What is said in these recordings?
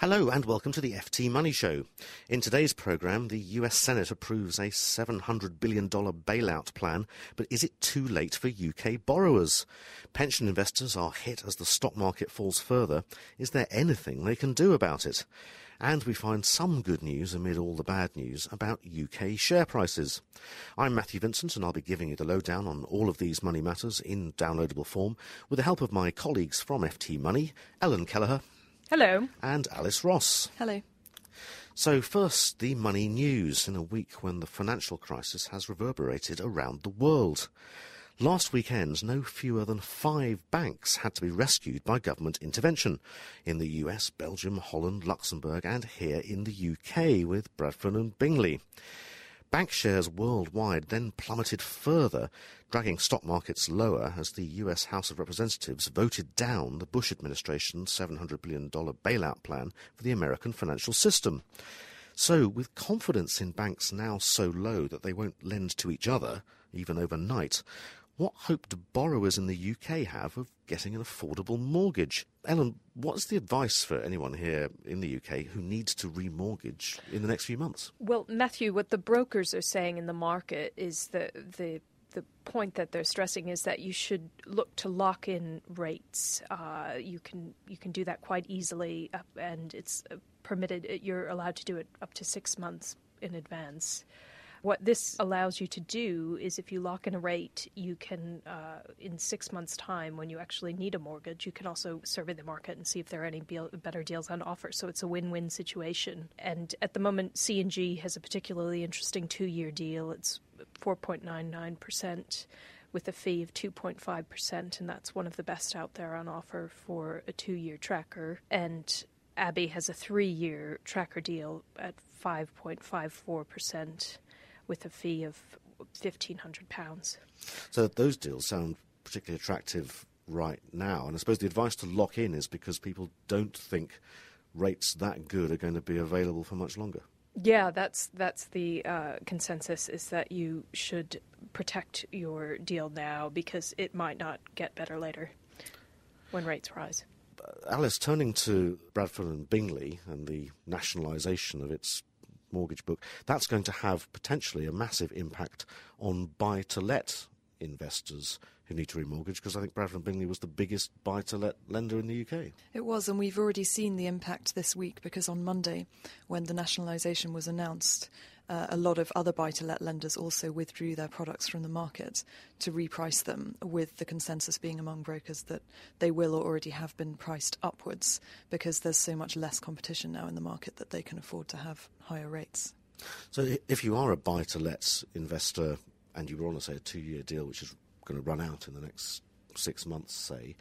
Hello and welcome to the FT Money Show. In today's programme, the US Senate approves a $700 billion bailout plan, but is it too late for UK borrowers? Pension investors are hit as the stock market falls further. Is there anything they can do about it? And we find some good news amid all the bad news about UK share prices. I'm Matthew Vincent and I'll be giving you the lowdown on all of these money matters in downloadable form with the help of my colleagues from FT Money, Ellen Kelleher. Hello. And Alice Ross. Hello. So, first, the money news in a week when the financial crisis has reverberated around the world. Last weekend, no fewer than five banks had to be rescued by government intervention in the US, Belgium, Holland, Luxembourg, and here in the UK with Bradford and Bingley. Bank shares worldwide then plummeted further, dragging stock markets lower as the US House of Representatives voted down the Bush administration's $700 billion bailout plan for the American financial system. So, with confidence in banks now so low that they won't lend to each other, even overnight, what hope do borrowers in the UK have of getting an affordable mortgage? Ellen, what's the advice for anyone here in the UK who needs to remortgage in the next few months? Well, Matthew, what the brokers are saying in the market is that the the point that they're stressing is that you should look to lock in rates. Uh, you can you can do that quite easily, uh, and it's permitted. You're allowed to do it up to six months in advance. What this allows you to do is if you lock in a rate, you can, uh, in six months' time, when you actually need a mortgage, you can also survey the market and see if there are any better deals on offer. So it's a win win situation. And at the moment, C&G has a particularly interesting two year deal. It's 4.99% with a fee of 2.5%, and that's one of the best out there on offer for a two year tracker. And Abbey has a three year tracker deal at 5.54% with a fee of £1,500. So those deals sound particularly attractive right now. And I suppose the advice to lock in is because people don't think rates that good are going to be available for much longer. Yeah, that's that's the uh, consensus is that you should protect your deal now because it might not get better later when rates rise. Alice, turning to Bradford and Bingley and the nationalisation of its mortgage book, that's going to have potentially a massive impact on buy to let investors who need to remortgage because I think Bradford and Bingley was the biggest buy to let lender in the UK. It was, and we've already seen the impact this week because on Monday, when the nationalisation was announced, uh, a lot of other buy to let lenders also withdrew their products from the market to reprice them, with the consensus being among brokers that they will or already have been priced upwards because there's so much less competition now in the market that they can afford to have higher rates. So, if you are a buy to let investor and you were on, say, a two year deal which is going to run out in the next six months, say,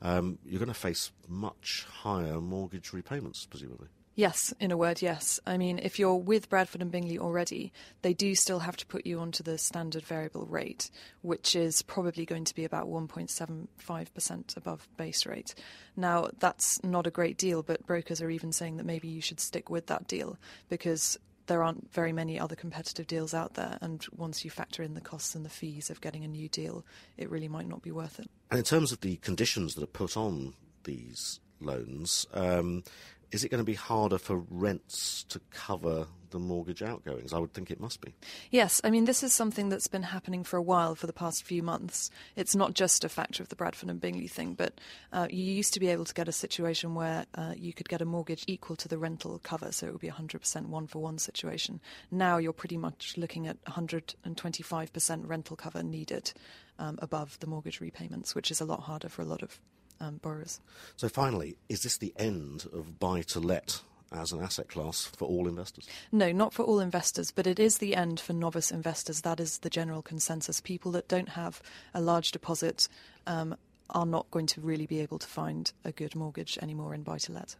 um, you're going to face much higher mortgage repayments, presumably. Yes, in a word, yes. I mean, if you're with Bradford and Bingley already, they do still have to put you onto the standard variable rate, which is probably going to be about 1.75% above base rate. Now, that's not a great deal, but brokers are even saying that maybe you should stick with that deal because there aren't very many other competitive deals out there, and once you factor in the costs and the fees of getting a new deal, it really might not be worth it. And in terms of the conditions that are put on these loans, um, is it going to be harder for rents to cover the mortgage outgoings? I would think it must be. Yes, I mean, this is something that's been happening for a while, for the past few months. It's not just a factor of the Bradford and Bingley thing, but uh, you used to be able to get a situation where uh, you could get a mortgage equal to the rental cover, so it would be 100% one for one situation. Now you're pretty much looking at 125% rental cover needed um, above the mortgage repayments, which is a lot harder for a lot of um, borrowers. So, finally, is this the end of buy to let as an asset class for all investors? No, not for all investors, but it is the end for novice investors. That is the general consensus. People that don't have a large deposit um, are not going to really be able to find a good mortgage anymore in buy to let.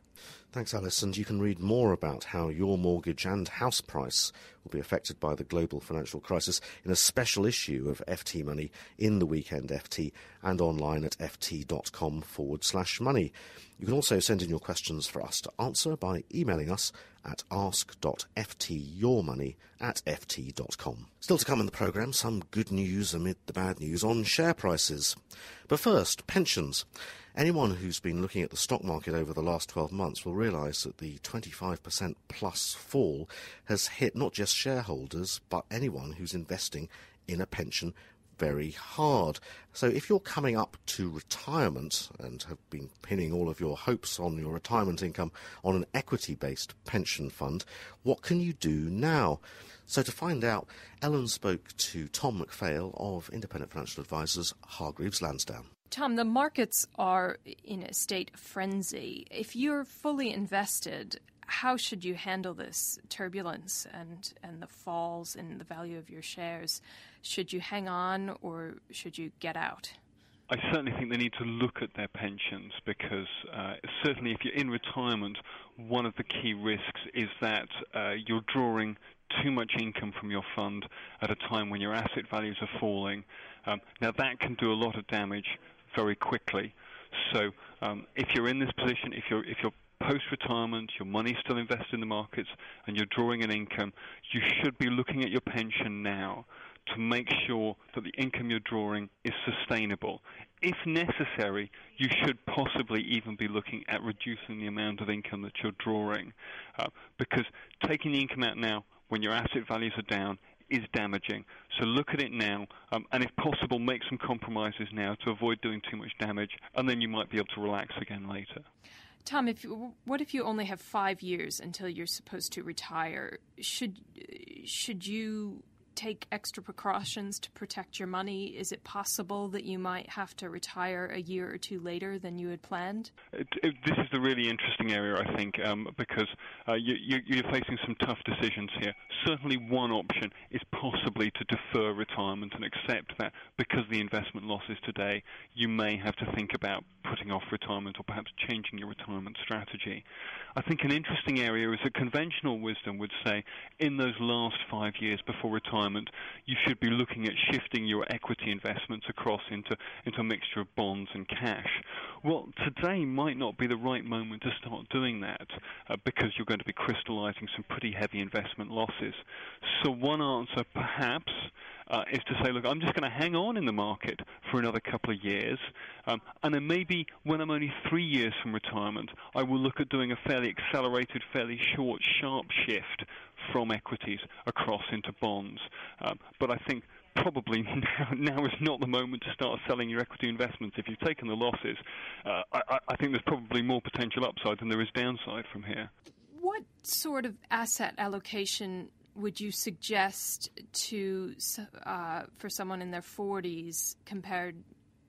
Thanks, Alice. And you can read more about how your mortgage and house price will be affected by the global financial crisis in a special issue of FT Money in the weekend FT and online at ft.com forward slash money. You can also send in your questions for us to answer by emailing us at ask.ftyourmoney at ft.com. Still to come in the programme, some good news amid the bad news on share prices. But first, pensions. Anyone who's been looking at the stock market over the last 12 months will realise that the 25% plus fall has hit not just shareholders, but anyone who's investing in a pension very hard. So if you're coming up to retirement and have been pinning all of your hopes on your retirement income on an equity based pension fund, what can you do now? So to find out, Ellen spoke to Tom McPhail of independent financial advisors Hargreaves Lansdown. Tom, the markets are in a state of frenzy. If you're fully invested, how should you handle this turbulence and, and the falls in the value of your shares? Should you hang on or should you get out? I certainly think they need to look at their pensions because uh, certainly if you're in retirement, one of the key risks is that uh, you're drawing too much income from your fund at a time when your asset values are falling. Um, now that can do a lot of damage very quickly. So um, if you're in this position, if you're if you're post-retirement, your money's still invested in the markets, and you're drawing an income, you should be looking at your pension now to make sure that the income you're drawing is sustainable. If necessary, you should possibly even be looking at reducing the amount of income that you're drawing, uh, because taking the income out now when your asset values are down is damaging. So look at it now, um, and if possible, make some compromises now to avoid doing too much damage, and then you might be able to relax again later. Tom, if what if you only have five years until you're supposed to retire? Should should you take extra precautions to protect your money? Is it possible that you might have to retire a year or two later than you had planned? It, it, this is the really interesting area, I think, um, because uh, you, are facing some tough decisions here. Certainly, one option is possibly to defer retirement and accept that because the investment losses today, you may have to think about putting off retirement or perhaps changing your retirement strategy. I think an interesting area is that conventional wisdom would say in those last five years before retirement, you should be looking at shifting your equity investments across into, into a mixture of bonds and cash. Well, today might not be the right moment to start doing that uh, because you're going to be crystallizing some pretty heavy investment losses. So, one answer perhaps uh, is to say, look, I'm just going to hang on in the market for another couple of years, um, and then maybe when I'm only three years from retirement, I will look at doing a fairly accelerated, fairly short, sharp shift from equities across into bonds. Um, but I think probably now, now, is not the moment to start selling your equity investments. If you've taken the losses, uh, I, I, think there's probably more potential upside than there is downside from here. What sort of asset allocation would you suggest to uh, for someone in their 40s compared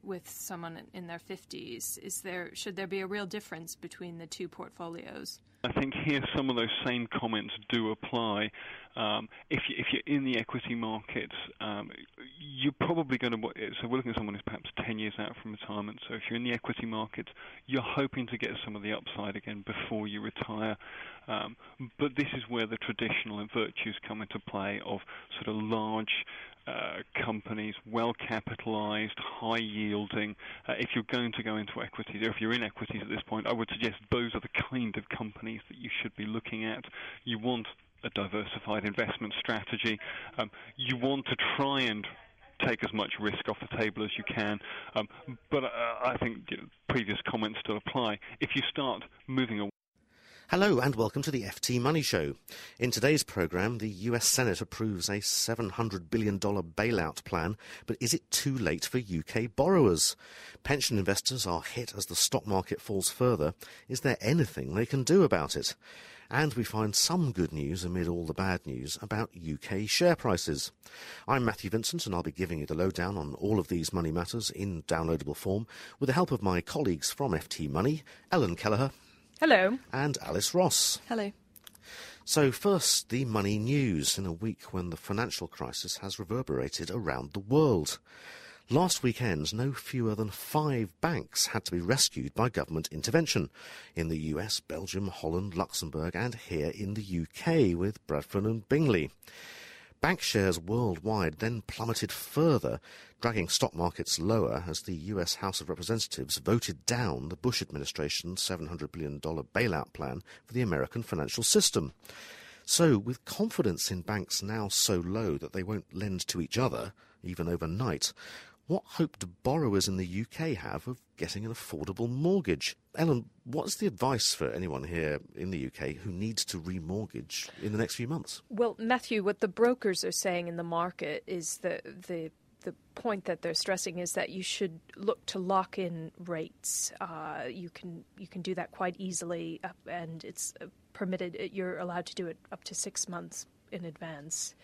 with someone in their 50s? Is there should there be a real difference between the two portfolios? I think here some of those same comments do apply. Um, if, you, if you're in the equity markets, um, you're probably going to. So we're looking at someone who's perhaps 10 years out from retirement. So if you're in the equity markets, you're hoping to get some of the upside again before you retire. Um, but this is where the traditional virtues come into play of sort of large uh, companies, well capitalized, high yielding. Uh, if you're going to go into equities, or if you're in equities at this point, I would suggest those are the kind of companies that you should be looking at. You want a diversified investment strategy. Um, you want to try and take as much risk off the table as you can. Um, but uh, I think you know, previous comments still apply. If you start moving away Hello and welcome to the FT Money Show. In today's programme, the US Senate approves a $700 billion bailout plan, but is it too late for UK borrowers? Pension investors are hit as the stock market falls further. Is there anything they can do about it? And we find some good news amid all the bad news about UK share prices. I'm Matthew Vincent and I'll be giving you the lowdown on all of these money matters in downloadable form with the help of my colleagues from FT Money, Ellen Kelleher. Hello. And Alice Ross. Hello. So, first, the money news in a week when the financial crisis has reverberated around the world. Last weekend, no fewer than five banks had to be rescued by government intervention in the US, Belgium, Holland, Luxembourg, and here in the UK with Bradford and Bingley. Bank shares worldwide then plummeted further, dragging stock markets lower as the US House of Representatives voted down the Bush administration's $700 billion bailout plan for the American financial system. So, with confidence in banks now so low that they won't lend to each other, even overnight, what hope do borrowers in the UK have of getting an affordable mortgage? Ellen, what's the advice for anyone here in the UK who needs to remortgage in the next few months? Well, Matthew, what the brokers are saying in the market is that the the point that they're stressing is that you should look to lock in rates. Uh, you can you can do that quite easily, uh, and it's uh, permitted. Uh, you're allowed to do it up to six months in advance.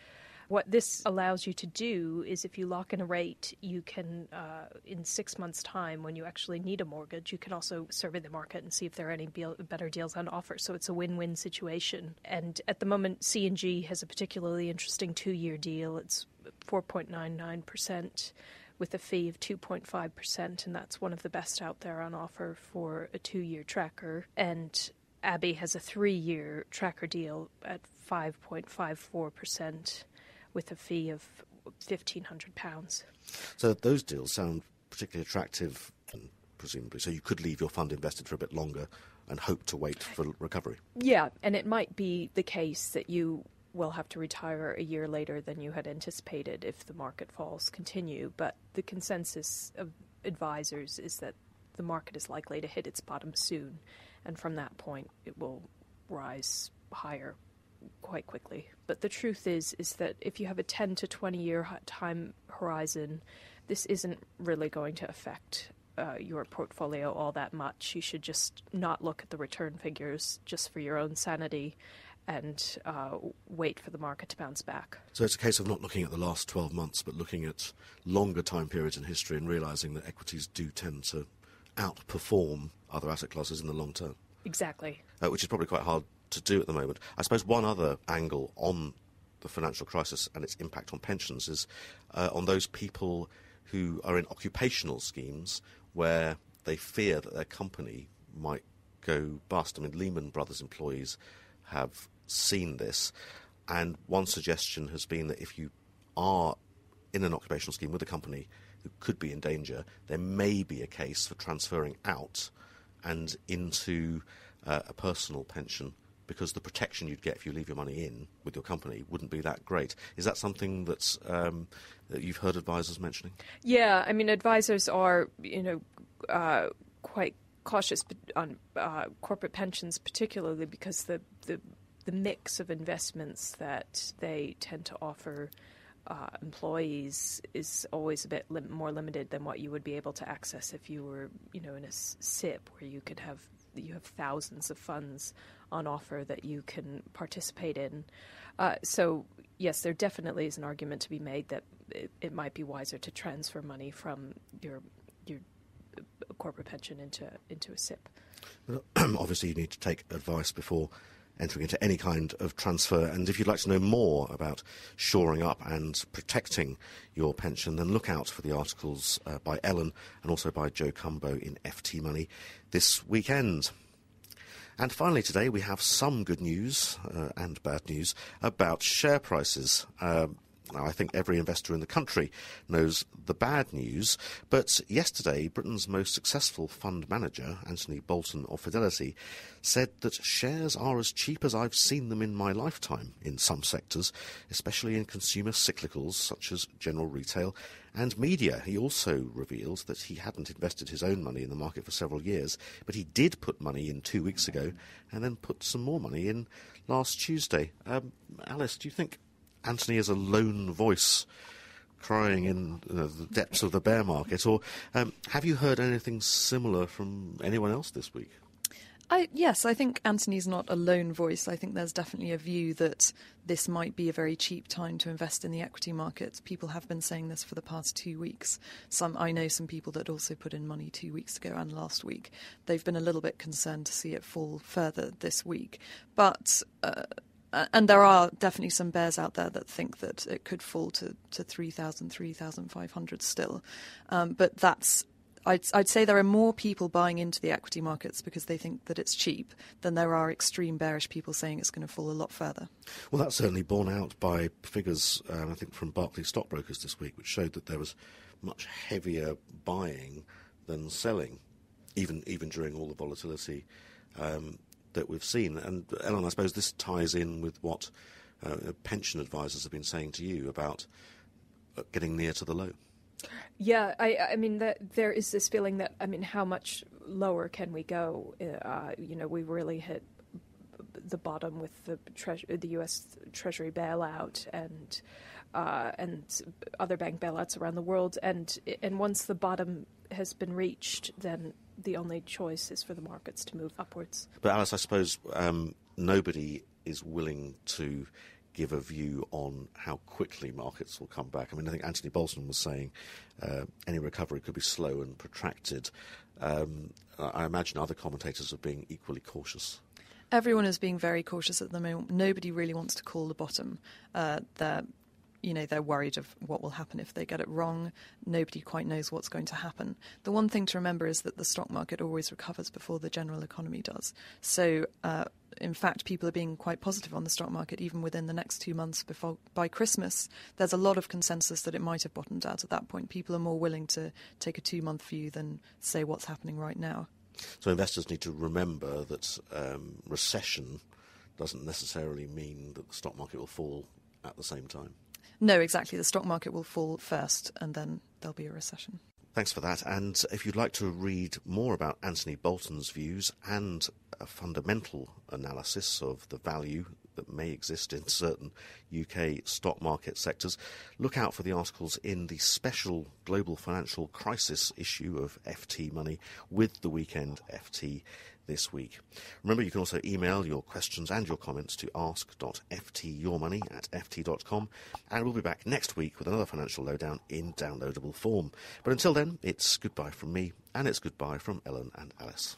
What this allows you to do is if you lock in a rate, you can, uh, in six months' time, when you actually need a mortgage, you can also survey the market and see if there are any better deals on offer. So it's a win win situation. And at the moment, C&G has a particularly interesting two year deal. It's 4.99% with a fee of 2.5%, and that's one of the best out there on offer for a two year tracker. And Abbey has a three year tracker deal at 5.54% with a fee of £1,500. So those deals sound particularly attractive, presumably. So you could leave your fund invested for a bit longer and hope to wait for recovery. Yeah, and it might be the case that you will have to retire a year later than you had anticipated if the market falls continue. But the consensus of advisors is that the market is likely to hit its bottom soon, and from that point it will rise higher quite quickly. But the truth is, is that if you have a 10 to 20 year time horizon, this isn't really going to affect uh, your portfolio all that much. You should just not look at the return figures just for your own sanity and uh, wait for the market to bounce back. So it's a case of not looking at the last 12 months, but looking at longer time periods in history and realizing that equities do tend to outperform other asset classes in the long term. Exactly. Uh, which is probably quite hard to do at the moment. I suppose one other angle on the financial crisis and its impact on pensions is uh, on those people who are in occupational schemes where they fear that their company might go bust. I mean, Lehman Brothers employees have seen this, and one suggestion has been that if you are in an occupational scheme with a company who could be in danger, there may be a case for transferring out and into uh, a personal pension because the protection you'd get if you leave your money in with your company wouldn't be that great. Is that something that's um, that you've heard advisors mentioning? Yeah, I mean, advisors are you know uh, quite cautious on uh, corporate pensions, particularly because the, the the mix of investments that they tend to offer. Uh, employees is always a bit lim- more limited than what you would be able to access if you were, you know, in a SIPP where you could have you have thousands of funds on offer that you can participate in. Uh, so, yes, there definitely is an argument to be made that it, it might be wiser to transfer money from your your corporate pension into into a SIPP. obviously, you need to take advice before entering into any kind of transfer. And if you'd like to know more about shoring up and protecting your pension, then look out for the articles uh, by Ellen and also by Joe Cumbo in FT Money this weekend. And finally, today we have some good news uh, and bad news about share prices. Uh, now, I think every investor in the country knows the bad news, but yesterday, Britain's most successful fund manager, Anthony Bolton of Fidelity, said that shares are as cheap as I've seen them in my lifetime in some sectors, especially in consumer cyclicals such as general retail and media. He also revealed that he hadn't invested his own money in the market for several years, but he did put money in two weeks ago and then put some more money in last Tuesday. Um, Alice, do you think Anthony is a lone voice crying in uh, the depths of the bear market, or um, have you heard anything similar from anyone else this week? I, yes, I think Anthony's not a lone voice. I think there's definitely a view that this might be a very cheap time to invest in the equity markets. People have been saying this for the past two weeks. Some I know some people that also put in money two weeks ago and last week. They've been a little bit concerned to see it fall further this week, but. Uh, and there are definitely some bears out there that think that it could fall to, to 3,000, 3,500 still. Um, but that's I'd, I'd, say there are more people buying into the equity markets because they think that it's cheap than there are extreme bearish people saying it's going to fall a lot further. Well, that's certainly borne out by figures, um, I think, from Barclays stockbrokers this week, which showed that there was much heavier buying than selling, even even during all the volatility um, that we've seen. And Ellen, I suppose this ties in with what uh, pension advisors have been saying to you about uh, getting near to the low. Yeah, I, I mean, that there is this feeling that I mean, how much lower can we go? Uh, you know, we really hit the bottom with the the U.S. Treasury bailout and uh, and other bank bailouts around the world, and and once the bottom has been reached, then the only choice is for the markets to move upwards. But Alice, I suppose um, nobody is willing to give a view on how quickly markets will come back. I mean, I think Anthony Bolton was saying uh, any recovery could be slow and protracted. Um, I imagine other commentators are being equally cautious. Everyone is being very cautious at the moment. Nobody really wants to call the bottom. Uh, they're you know they're worried of what will happen if they get it wrong. Nobody quite knows what's going to happen. The one thing to remember is that the stock market always recovers before the general economy does. So, uh, in fact, people are being quite positive on the stock market even within the next two months. Before by Christmas, there's a lot of consensus that it might have bottomed out at that point. People are more willing to take a two-month view than say what's happening right now. So investors need to remember that um, recession doesn't necessarily mean that the stock market will fall at the same time. No, exactly. The stock market will fall first and then there'll be a recession. Thanks for that. And if you'd like to read more about Anthony Bolton's views and a fundamental analysis of the value that may exist in certain UK stock market sectors, look out for the articles in the special Global Financial Crisis issue of FT Money with the weekend FT this week. Remember, you can also email your questions and your comments to ask.ftyourmoney at ft.com, and we'll be back next week with another financial lowdown in downloadable form. But until then, it's goodbye from me, and it's goodbye from Ellen and Alice.